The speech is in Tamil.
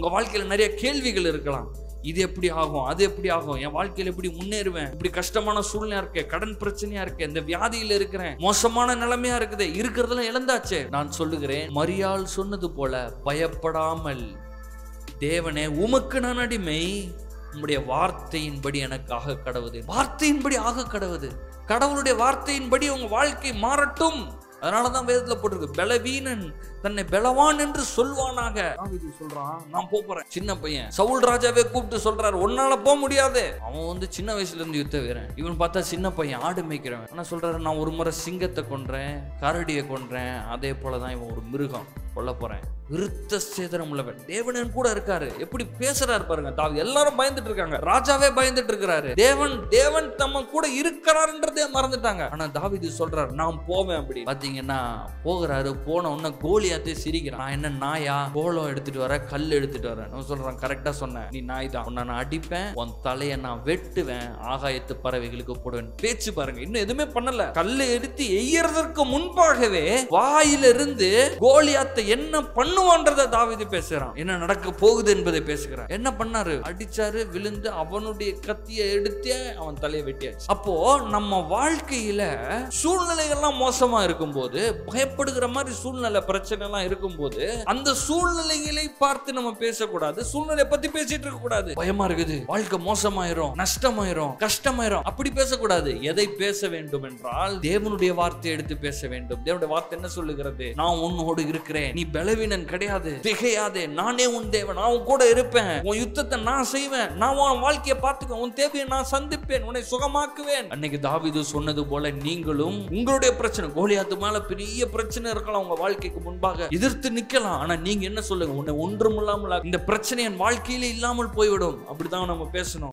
உங்கள் வாழ்க்கையில் நிறைய கேள்விகள் இருக்கலாம். இது எப்படி ஆகும்? அது எப்படி ஆகும்? என் வாழ்க்கையில் எப்படி முன்னேறுவேன்? இப்படி கஷ்டமான சூழ்நிலையா இருக்கு கடன் பிரச்சனையா இருக்கு இந்த வியாதியில இருக்கிறேன் மோசமான நிலைமையா இருக்குது இருக்கிறதெல்லாம் இழந்தாச்சே. நான் சொல்லுகிறேன் மரியாள் சொன்னது போல பயப்படாமல் தேவனே உமக்கு நான் அடிமை. உம்முடைய வார்த்தையின்படி எனக்கு ஆக கடவுது. வார்த்தையின்படி ஆக கடவுது. கடவுளுடைய வார்த்தையின்படி உங்க வாழ்க்கை மாறட்டும். அதனாலதான் வேதத்துல போட்டிருக்கு. பலவீனன் தன்னை பலவான் என்று சொல்வானாக. சொல்றான் நான் போறேன் சின்ன பையன். சவுல் ராஜாவே கூப்பிட்டு சொல்றாரு உன்னால போக முடியாது. அவன் வந்து சின்ன வயசுல இருந்து யுத்த வீரன். இவன் பார்த்தா சின்ன பையன் ஆடு மேய்க்கிறவன். ஆனா சொல்றாரு? நான் ஒரு முறை சிங்கத்தை கொன்றேன் கரடியை கொன்றேன். அதே போலதான் இவன் ஒரு மிருகம். கொல்ல போறேன். விருத்த சேதனம் உள்ளவன். தேவனன் கூட இருக்காரு. எப்படி பேசுறாரு பாருங்க தாவி. எல்லாரும் பயந்துட்டு இருக்காங்க. ராஜாவே பயந்துட்டு இருக்கிறாரு. தேவன் தேவன் தம்ம கூட இருக்கிறாருன்றதே மறந்துட்டாங்க. ஆனா தாவிது சொல்றாரு நான் போவேன் அப்படி பாத்தீங்கன்னா போகிறாரு. போன உடனே கோலியாத்தே சிரிக்கிறான். நான் என்ன நாயா? கோலம் எடுத்துட்டு வர கல் எடுத்துட்டு வரேன் நான் சொல்றேன் கரெக்டா சொன்னேன் நீ நாய் தான். உன்னை நான் அடிப்பேன். உன் தலையை நான் வெட்டுவேன். ஆகாயத்து பறவைகளுக்கு போடுவேன். பேச்சு பாருங்க. இன்னும் எதுவுமே பண்ணல. கல் எடுத்து எய்யறதற்கு முன்பாகவே வாயிலிருந்து கோலியாத்தை என்ன பண்ணுவான்றத தாவீது பேசுறான். என்ன நடக்க போகுது என்பதை பேசுகிறான். என்ன பண்ணாரு? அடிச்சாரு விழுந்து அவனுடைய கத்தியை எடுத்தே அவன் தலையை வெட்டியாச்சு. அப்போ நம்ம வாழ்க்கையில சூழ்நிலைகள்லாம் மோசமா இருக்கும்போது பயப்படுகிற மாதிரி சூழ்நிலை பிரச்சனை எல்லாம் இருக்கும்போது அந்த சூழ்நிலைகளை பார்த்து நம்ம பேசக்கூடாது சூழ்நிலை பத்தி பேசிட்டு இருக்க கூடாது பயமா இருக்குது. வாழ்க்கை மோசமாயிரும் நஷ்டமாயிரும் கஷ்டமாயிரும். அப்படி பேசக்கூடாது. எதை பேச வேண்டும் என்றால் தேவனுடைய வார்த்தையை எடுத்து பேச வேண்டும். தேவனுடைய வார்த்தை என்ன சொல்லுகிறது? நான் உன்னோடு இருக்கிறேன். நீ பலவீனன் கிடையாது. திகையாதே நானே உன் தேவன் நான் உன் கூட இருப்பேன். உன் யுத்தத்தை நான் செய்வேன். நான் உன் வாழ்க்கையை பார்த்துக்குவேன். உன் தேவையை நான் சந்திப்பேன். உன்னை சுகமாக்குவேன். அன்னைக்கு தாவிது சொன்னது போல நீங்களும் உங்களுடைய பிரச்சனை கோலியாத்து மேல பெரிய பிரச்சனை இருக்கலாம் உங்க வாழ்க்கைக்கு முன்பாக. எதிர்த்து நிக்கலாம் ஆனா நீங்க என்ன சொல்லுங்க? உன்னை ஒன்றும் இல்லாமல் இந்த பிரச்சனை என் வாழ்க்கையில இல்லாமல் போய்விடும். அப்படிதான் நம்ம பேசணும்.